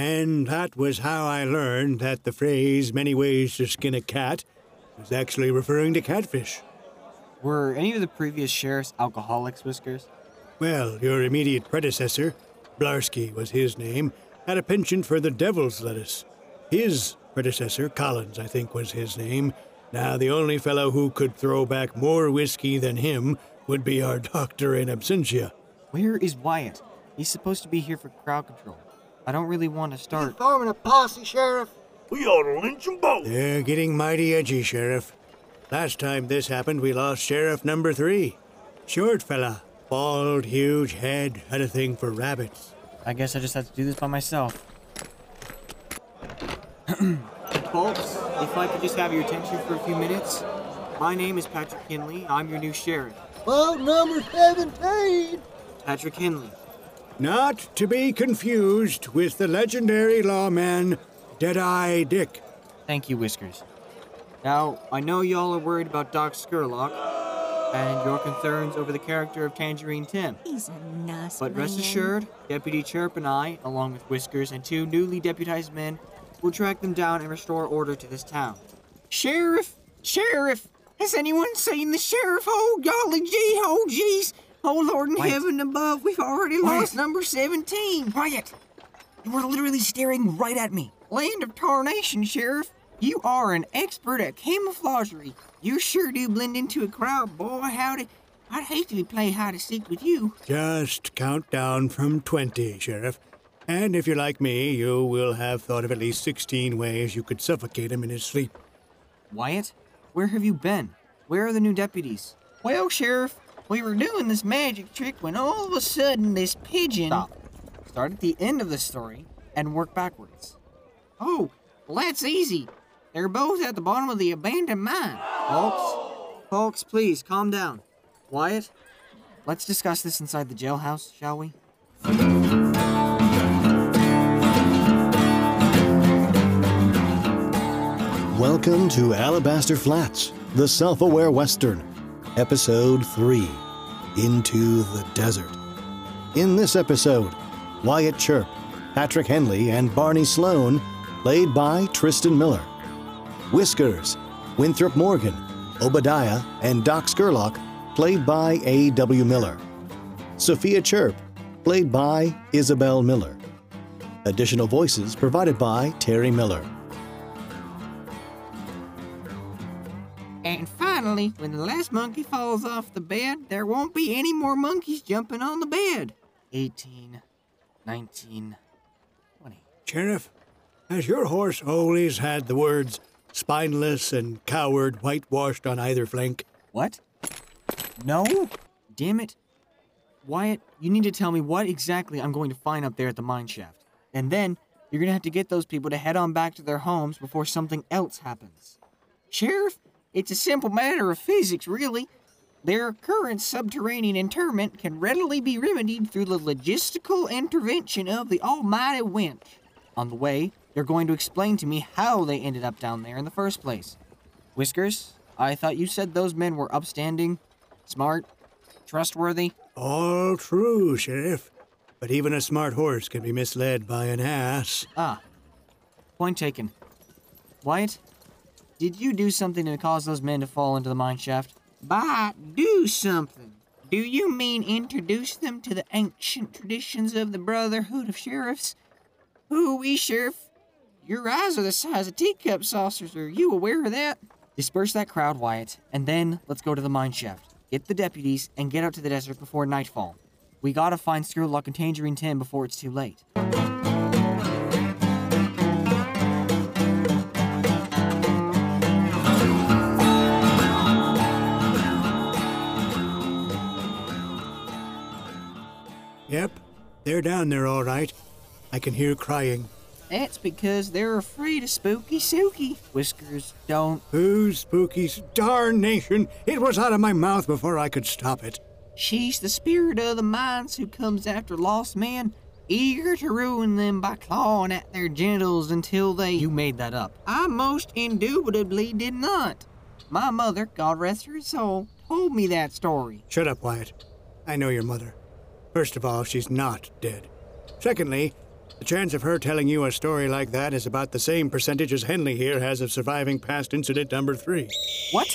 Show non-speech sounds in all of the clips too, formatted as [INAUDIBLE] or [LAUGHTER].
And that was how I learned that the phrase many ways to skin a cat was actually referring to catfish. Were any of the previous sheriffs alcoholics, Whiskers? Well, your immediate predecessor, Blarsky was his name, had a penchant for the devil's lettuce. His predecessor, Collins, I think was his name. Now, the only fellow who could throw back more whiskey than him would be our [LAUGHS] doctor in absentia. Where is Wyatt? He's supposed to be here for crowd control. I don't really want to start. Forming a posse, Sheriff. We ought to lynch them both. They're getting mighty edgy, Sheriff. Last time this happened, we lost Sheriff number three. Short fella, bald, huge head, had a thing for rabbits. I guess I just have to do this by myself. [CLEARS THROAT] Folks, if I could just have your attention for a few minutes. My name is Patrick Henley. I'm your new sheriff. Vote number 17. Patrick Henley. Not to be confused with the legendary lawman, Deadeye Dick. Thank you, Whiskers. Now, I know y'all are worried about Doc Scurlock and your concerns over the character of Tangerine Tim. He's a nice But rest man. assured, Deputy Chirp and I, along with Whiskers and two newly deputized men, will track them down and restore order to this town. Sheriff! Sheriff! Has anyone seen the sheriff? Oh, golly gee, oh, jeez! Oh, Lord in Wait. heaven above, we've already Wait. lost number 17! Wyatt! You were literally staring right at me. Land of tarnation, Sheriff! You are an expert at camouflagery. You sure do blend into a crowd, boy. Howdy. I'd hate to be play hide and seek with you. Just count down from 20, Sheriff. And if you're like me, you will have thought of at least 16 ways you could suffocate him in his sleep. Wyatt, where have you been? Where are the new deputies? Well, Sheriff, we were doing this magic trick when all of a sudden this pigeon. Stop. Start at the end of the story and work backwards. Oh, well, that's easy. They're both at the bottom of the abandoned mine. Folks, folks, please calm down. Wyatt, let's discuss this inside the jailhouse, shall we? Welcome to Alabaster Flats, the self aware Western, Episode 3 Into the Desert. In this episode, Wyatt Chirp, Patrick Henley, and Barney Sloan, played by Tristan Miller. Whiskers, Winthrop Morgan, Obadiah, and Doc Scurlock, played by A.W. Miller. Sophia Chirp, played by Isabel Miller. Additional voices provided by Terry Miller. When the last monkey falls off the bed, there won't be any more monkeys jumping on the bed. 18, 19, 20. Sheriff, has your horse always had the words spineless and coward whitewashed on either flank? What? No? Damn it. Wyatt, you need to tell me what exactly I'm going to find up there at the mine shaft. And then you're going to have to get those people to head on back to their homes before something else happens. Sheriff, it's a simple matter of physics, really. Their current subterranean interment can readily be remedied through the logistical intervention of the almighty winch. On the way, they're going to explain to me how they ended up down there in the first place. Whiskers, I thought you said those men were upstanding, smart, trustworthy. All true, Sheriff. But even a smart horse can be misled by an ass. Ah, point taken. Wyatt, did you do something to cause those men to fall into the mine shaft? By do something. Do you mean introduce them to the ancient traditions of the Brotherhood of Sheriffs? Who we sheriff. Your eyes are the size of teacup saucers. Are you aware of that? Disperse that crowd, Wyatt, and then let's go to the mine shaft. Get the deputies and get out to the desert before nightfall. We gotta find Scurlock and Tangerine Tim before it's too late. They're down there all right. I can hear crying. That's because they're afraid of Spooky Sookie. Whiskers don't. Who's Spooky's s- Darnation! It was out of my mouth before I could stop it. She's the spirit of the mines who comes after lost men, eager to ruin them by clawing at their genitals until they. You made that up. I most indubitably did not. My mother, God rest her soul, told me that story. Shut up, Wyatt. I know your mother. First of all, she's not dead. Secondly, The chance of her telling you a story like that is about the same percentage as Henley here has of surviving past incident number three. What?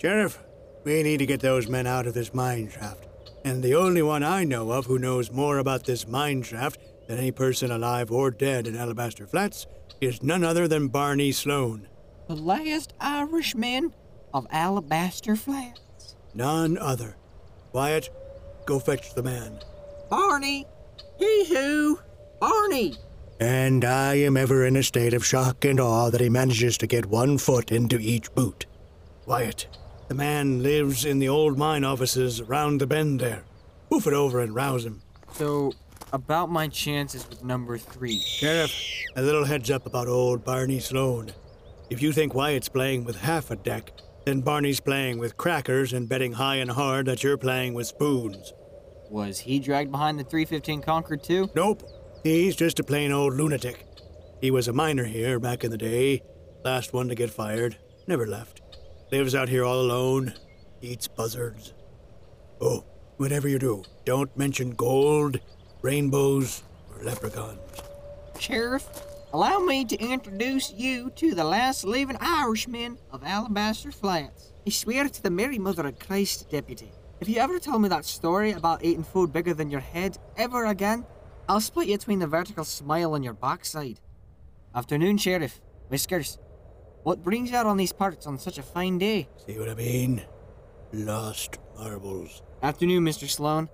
Sheriff, we need to get those men out of this mine shaft. And the only one I know of who knows more about this mine shaft than any person alive or dead in Alabaster Flats is none other than Barney Sloane. The last Irishman of Alabaster Flats. None other. Wyatt, go fetch the man. Barney! Hee-hoo! Barney! And I am ever in a state of shock and awe that he manages to get one foot into each boot. Wyatt, the man lives in the old mine offices around the bend there. Hoof it over and rouse him. So, about my chances with number three. Sheriff, a little heads up about old Barney Sloane. If you think Wyatt's playing with half a deck, then Barney's playing with crackers and betting high and hard that you're playing with spoons. Was he dragged behind the 315 Concord too? Nope, he's just a plain old lunatic. He was a miner here back in the day, last one to get fired, never left. Lives out here all alone, eats buzzards. Oh, whatever you do, don't mention gold, rainbows, or leprechauns. Sheriff, allow me to introduce you to the last living Irishman of Alabaster Flats. I swear to the Mary Mother of Christ, Deputy, if you ever tell me that story about eating food bigger than your head ever again, I'll split you between the vertical smile on your backside. Afternoon, Sheriff. Whiskers. What brings you out on these parts on such a fine day? See what I mean? Lost marbles. Afternoon, Mr. Sloan.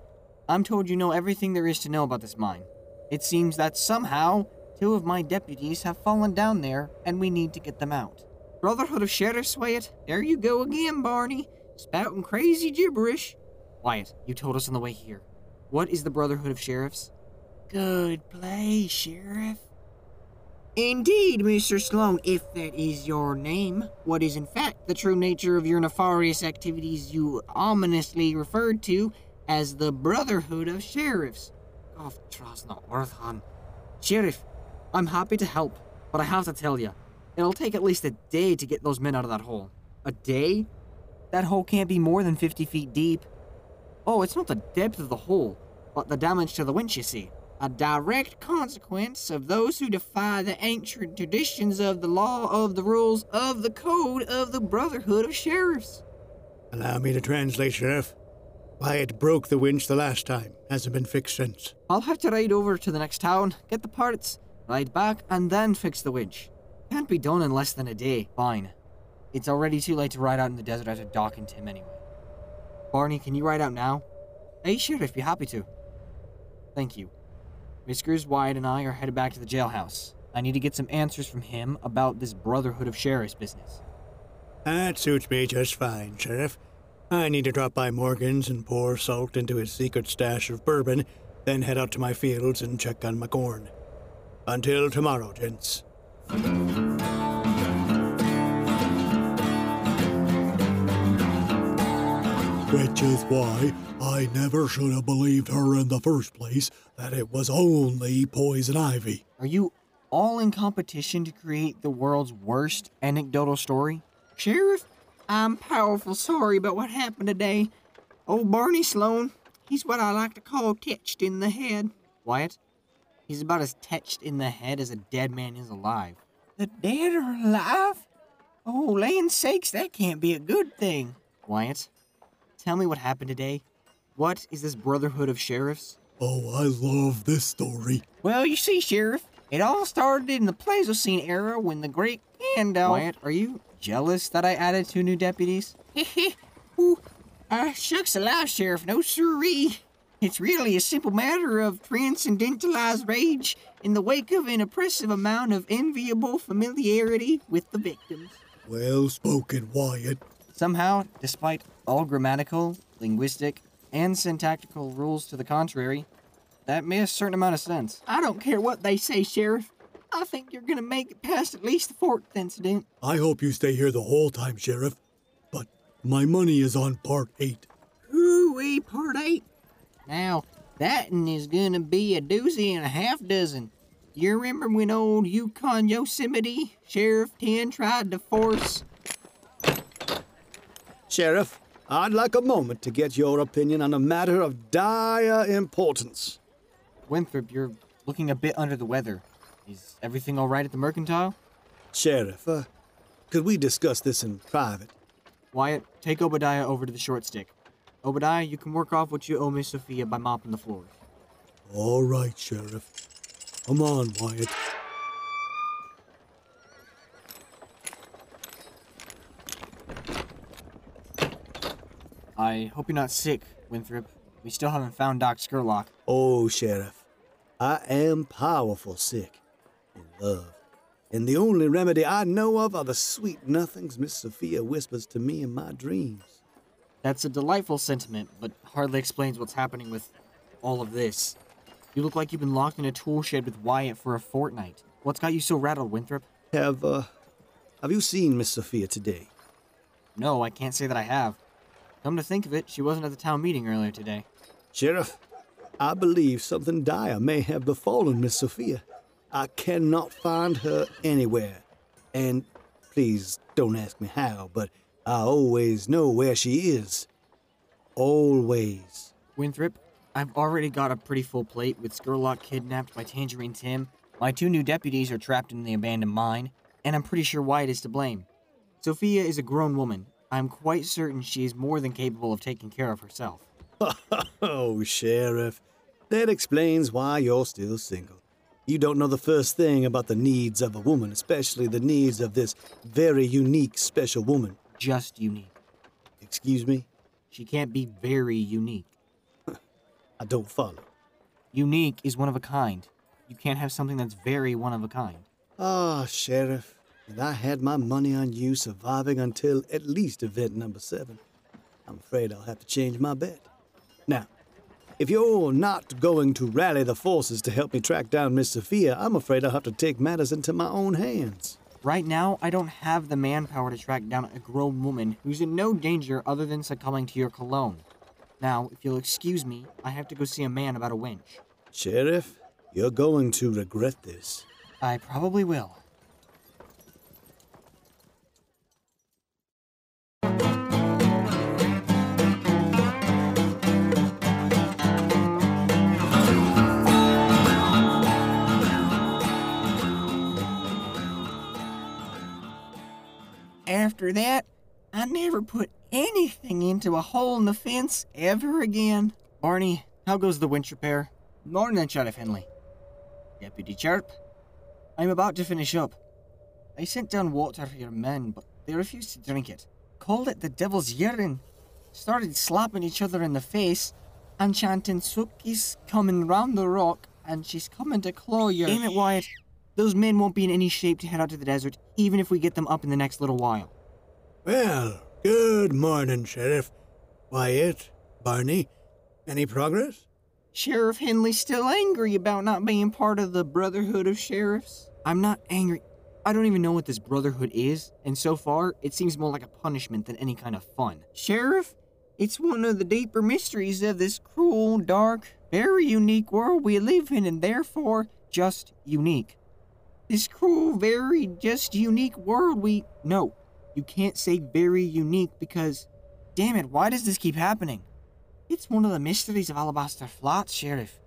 I'm told you know everything there is to know about this mine. It seems that somehow two of my deputies have fallen down there and we need to get them out. Brotherhood of Sheriffs, Wyatt. There you go again, Barney. Spouting crazy gibberish. Wyatt, you told us on the way here. What is the Brotherhood of Sheriffs? Good play, Sheriff. Indeed, Mr. Sloan, if that is your name. What is in fact the true nature of your nefarious activities you ominously referred to as the Brotherhood of Sheriffs. Oh, trust not worth hun. Sheriff, I'm happy to help, but I have to tell you, it'll take at least a day to get those men out of that hole. A day? That hole can't be more than 50 feet deep. Oh, it's not the depth of the hole, but the damage to the winch, you see. A direct consequence of those who defy the ancient traditions of the law of the rules of the code of the Brotherhood of Sheriffs. Allow me to translate, Sheriff. Why it broke the winch the last time. Hasn't been fixed since. I'll have to ride over to the next town, get the parts, ride back, and then fix the winch. Can't be done in less than a day. Fine. It's already too late to ride out in the desert after docking Tim anyway. Barney, can you ride out now? Hey, Sheriff, be happy to. Thank you. Whiskers, Wyatt, and I are headed back to the jailhouse. I need to get some answers from him about this Brotherhood of Sheriffs business. That suits me just fine, Sheriff. I need to drop by Morgan's and pour salt into his secret stash of bourbon, then head out to my fields and check on my corn. Until tomorrow, gents. Which is why I never should have believed her in the first place that it was only poison ivy. Are you all in competition to create the world's worst anecdotal story? Sheriff, I'm powerful sorry about what happened today. Old Barney Sloan, he's what I like to call tetched in the head. Wyatt? He's about as tetched in the head as a dead man is alive. The dead are alive? Oh, land sakes, that can't be a good thing. Wyatt, tell me what happened today. What is this Brotherhood of Sheriffs? Oh, I love this story. Well, you see, Sheriff, it all started in the Pleistocene era when the great Gandalf. Wyatt, are you jealous that I added two new deputies? Ooh, uh, shucks alive, Sheriff, no siree. It's really a simple matter of transcendentalized rage in the wake of an oppressive amount of enviable familiarity with the victims. Well spoken, Wyatt. Somehow, despite all grammatical, linguistic, and syntactical rules to the contrary, that made a certain amount of sense. I don't care what they say, Sheriff. I think you're gonna make it past at least the fourth incident. I hope you stay here the whole time, Sheriff. But my money is on part eight. Ooh-wee, part eight. Now, that one is gonna be a doozy and a half dozen. You remember when old Yukon Yosemite Sheriff 10 tried to force Sheriff, I'd like a moment to get your opinion on a matter of dire importance. Winthrop, you're looking a bit under the weather. Is everything all right at the mercantile? Sheriff, uh, could we discuss this in private? Wyatt, take Obadiah over to the short stick. Obadiah, you can work off what you owe Miss Sophia by mopping the floors. All right, Sheriff. Come on, Wyatt. I hope you're not sick, Winthrop. We still haven't found Doc Scurlock. Oh, Sheriff, I am powerful sick in love. And the only remedy I know of are the sweet nothings Miss Sophia whispers to me in my dreams. That's a delightful sentiment, but hardly explains what's happening with all of this. You look like you've been locked in a tool shed with Wyatt for a fortnight. What's got you so rattled, Winthrop? Have, uh, have you seen Miss Sophia today? No, I can't say that I have. Come to think of it, she wasn't at the town meeting earlier today. Sheriff, I believe something dire may have befallen Miss Sophia. I cannot find her anywhere. And please don't ask me how, but I always know where she is. Always. Winthrop, I've already got a pretty full plate with Scurlock kidnapped by Tangerine Tim. My two new deputies are trapped in the abandoned mine, and I'm pretty sure Wyatt is to blame. Sophia is a grown woman. I'm quite certain she is more than capable of taking care of herself. [LAUGHS] Oh, Sheriff, that explains why you're still single. You don't know the first thing about the needs of a woman, especially the needs of this very unique, special woman. Just unique. Excuse me? She can't be very unique. [LAUGHS] I don't follow. Unique is one of a kind. You can't have something that's very one of a kind. Ah, Sheriff, and I had my money on you surviving until at least event number seven. I'm afraid I'll have to change my bet. Now, if you're not going to rally the forces to help me track down Miss Sophia, I'm afraid I'll have to take matters into my own hands. Right now, I don't have the manpower to track down a grown woman who's in no danger other than succumbing to your cologne. Now, if you'll excuse me, I have to go see a man about a winch. Sheriff, you're going to regret this. I probably will. After that, I never put anything into a hole in the fence ever again. Barney, how goes the winch repair? Morning, Sheriff Henley. Deputy Chirp, I'm about to finish up. I sent down water for your men, but they refused to drink it. Called it the devil's urine. Started slapping each other in the face and chanting Sookie's coming round the rock and she's coming to claw you. Damn it, Wyatt. Those men won't be in any shape to head out to the desert, even if we get them up in the next little while. Well, good morning, Sheriff. Wyatt, Barney, any progress? Sheriff Henley's still angry about not being part of the Brotherhood of Sheriffs. I'm not angry. I don't even know what this brotherhood is, and so far, it seems more like a punishment than any kind of fun. Sheriff, it's one of the deeper mysteries of this cruel, dark, very unique world we live in, and therefore Just unique. This cruel, very just unique world we. No, you can't say very unique because. Damn it, why does this keep happening? It's one of the mysteries of Alabaster Flats, Sheriff.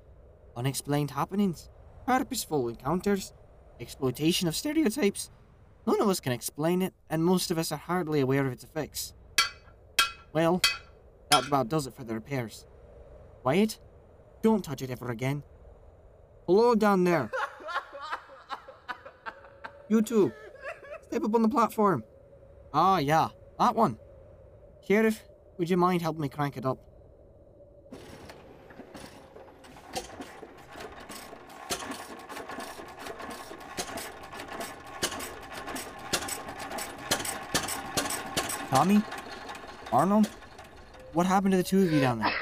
Unexplained happenings, Purposeful encounters. exploitation of stereotypes. None of us can explain it, and most of us are hardly aware of its effects. Well, that about does it for the repairs. Wyatt, don't touch it ever again. Hello down there. You two, step up on the platform. Ah, yeah, that one. Sheriff, would you mind helping me crank it up? Tommy? Arnold? What happened to the two of you down there?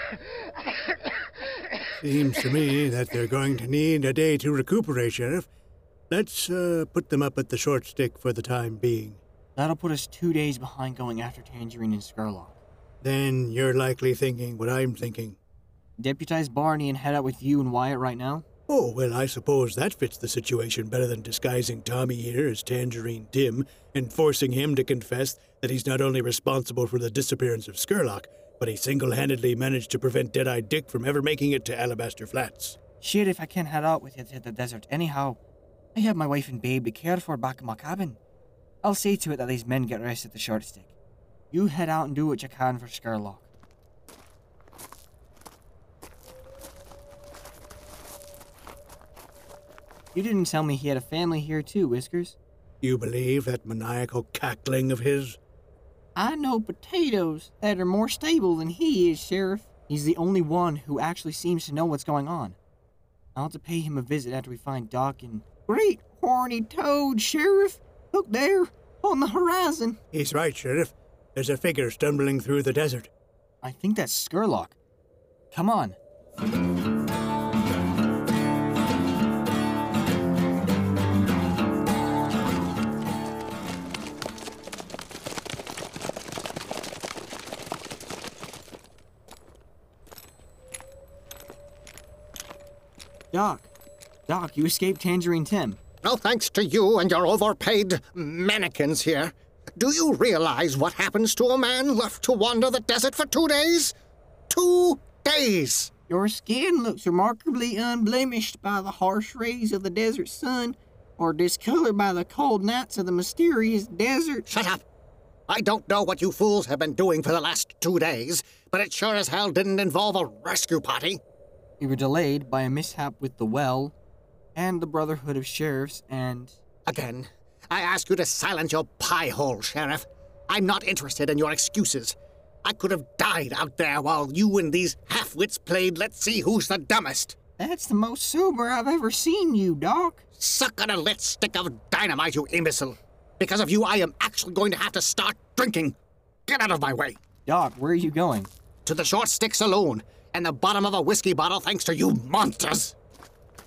Seems to me that they're going to need a day to recuperate, Sheriff. Let's uh, put them up at the short stick for the time being. That'll put us two days behind going after Tangerine and Scurlock. Then you're likely thinking what I'm thinking. Deputize Barney and head out with you and Wyatt right now? Oh, well, I suppose that fits the situation better than disguising Tommy here as Tangerine Dim and forcing him to confess that he's not only responsible for the disappearance of Scurlock, but he single handedly managed to prevent Deadeye Dick from ever making it to Alabaster Flats. Shit, if I can't head out with you to the desert anyhow. I have my wife and babe to care for back in my cabin. I'll see to it that these men get rest at the short stick. You head out and do what you can for Scurlock. You didn't tell me he had a family here too, Whiskers. You believe that maniacal cackling of his? I know potatoes that are more stable than he is, Sheriff. He's the only one who actually seems to know what's going on. I'll have to pay him a visit after we find Doc and. Great horny toad, Sheriff. Look there, on the horizon. He's right, Sheriff. There's a figure stumbling through the desert. I think that's Scurlock. Come on. Doc. Doc, you escaped Tangerine Tim. No thanks to you and your overpaid mannequins here. Do you realize what happens to a man left to wander the desert for two days? Two days! Your skin looks remarkably unblemished by the harsh rays of the desert sun, or discolored by the cold nights of the mysterious desert. Shut up! I don't know what you fools have been doing for the last two days, but it sure as hell didn't involve a rescue party. We were delayed by a mishap with the well, and the Brotherhood of Sheriffs, and. Again, I ask you to silence your pie hole, Sheriff. I'm not interested in your excuses. I could have died out there while you and these half-wits played Let's See Who's the Dumbest. That's the most sober I've ever seen you, Doc. Suck on a lit stick of dynamite, you imbecile. Because of you, I am actually going to have to start drinking. Get out of my way. Doc, where are you going? To the short stick saloon, and the bottom of a whiskey bottle thanks to you monsters.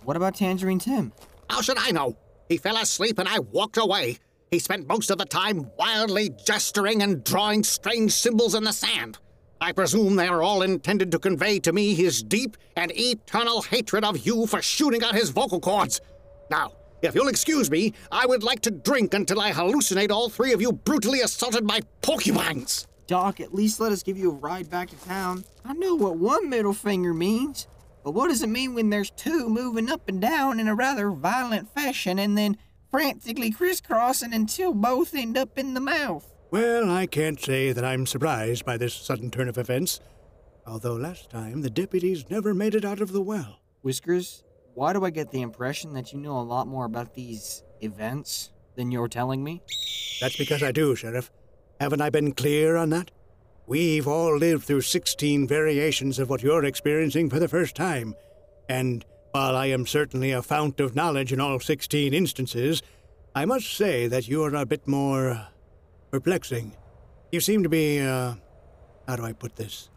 What about Tangerine Tim? How should I know? He fell asleep and I walked away. He spent most of the time wildly gesturing and drawing strange symbols in the sand. I presume they are all intended to convey to me his deep and eternal hatred of you for shooting out his vocal cords. Now, if you'll excuse me, I would like to drink until I hallucinate all three of you brutally assaulted by porcupines. Doc, at least let us give you a ride back to town. I know what one middle finger means, but what does it mean when there's two moving up and down in a rather violent fashion and then frantically crisscrossing until both end up in the mouth? Well, I can't say that I'm surprised by this sudden turn of events. Although last time the deputies never made it out of the well. Whiskers, why do I get the impression that you know a lot more about these events than you're telling me? That's because I do, Sheriff. Haven't I been clear on that? We've all lived through 16 variations of what you're experiencing for the first time. And while I am certainly a fount of knowledge in all 16 instances, I must say that you're a bit more uh, perplexing. You seem to be, uh, how do I put this?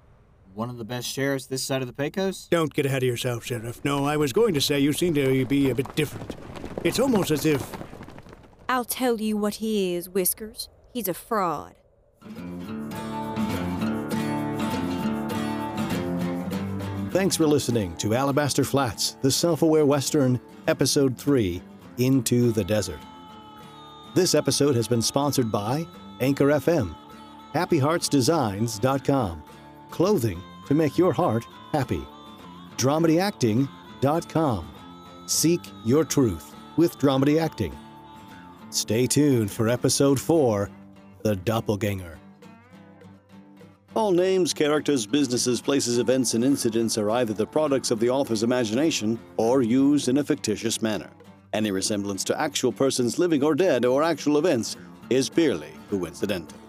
One of the best sheriffs this side of the Pecos? Don't get ahead of yourself, Sheriff. No, I was going to say you seem to be a bit different. It's almost as if. I'll tell you what he is, Whiskers. He's a fraud. Thanks for listening to Alabaster Flats, the self aware Western, Episode 3 Into the Desert. This episode has been sponsored by Anchor FM, HappyHeartsDesigns.com, clothing to make your heart happy, DramedyActing.com. Seek your truth with Dramedy Acting. Stay tuned for Episode 4 The Doppelganger. All names, characters, businesses, places, events, and incidents are either the products of the author's imagination or used in a fictitious manner. Any resemblance to actual persons living or dead or actual events is purely coincidental.